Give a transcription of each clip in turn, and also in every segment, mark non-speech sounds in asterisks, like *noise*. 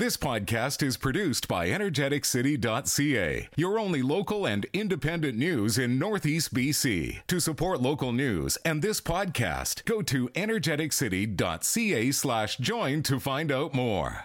This podcast is produced by energeticcity.ca, your only local and independent news in Northeast BC. To support local news and this podcast, go to energeticcity.ca slash join to find out more.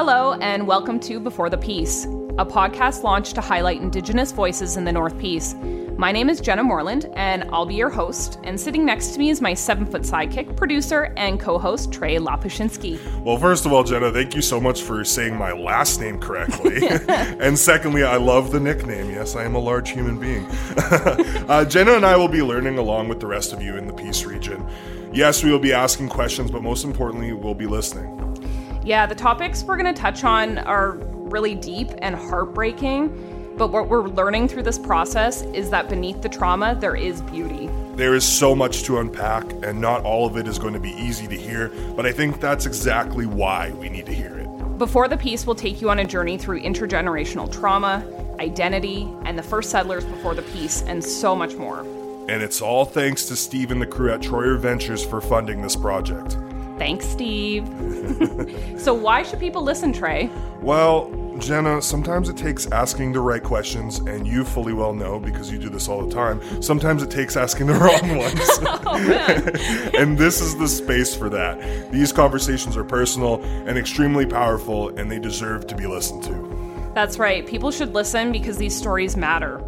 Hello, and welcome to Before the Peace, a podcast launched to highlight Indigenous voices in the North Peace. My name is Jenna Moreland, and I'll be your host. And sitting next to me is my seven foot sidekick, producer, and co host, Trey Lapushinsky. Well, first of all, Jenna, thank you so much for saying my last name correctly. *laughs* *laughs* and secondly, I love the nickname. Yes, I am a large human being. *laughs* uh, Jenna and I will be learning along with the rest of you in the Peace region. Yes, we will be asking questions, but most importantly, we'll be listening. Yeah, the topics we're going to touch on are really deep and heartbreaking. But what we're learning through this process is that beneath the trauma, there is beauty. There is so much to unpack, and not all of it is going to be easy to hear, but I think that's exactly why we need to hear it. Before the Peace will take you on a journey through intergenerational trauma, identity, and the first settlers before the peace, and so much more. And it's all thanks to Steve and the crew at Troyer Ventures for funding this project. Thanks, Steve. *laughs* so, why should people listen, Trey? Well, Jenna, sometimes it takes asking the right questions, and you fully well know because you do this all the time. Sometimes it takes asking the wrong *laughs* ones. Oh, *laughs* and this is the space for that. These conversations are personal and extremely powerful, and they deserve to be listened to. That's right. People should listen because these stories matter.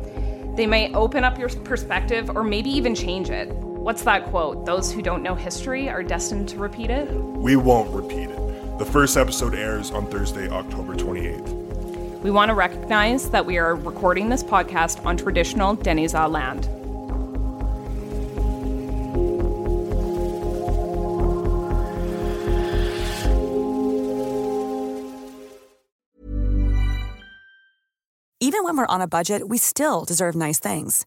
They may open up your perspective or maybe even change it. What's that quote? Those who don't know history are destined to repeat it? We won't repeat it. The first episode airs on Thursday, October 28th. We want to recognize that we are recording this podcast on traditional Dane-zaa land. Even when we're on a budget, we still deserve nice things.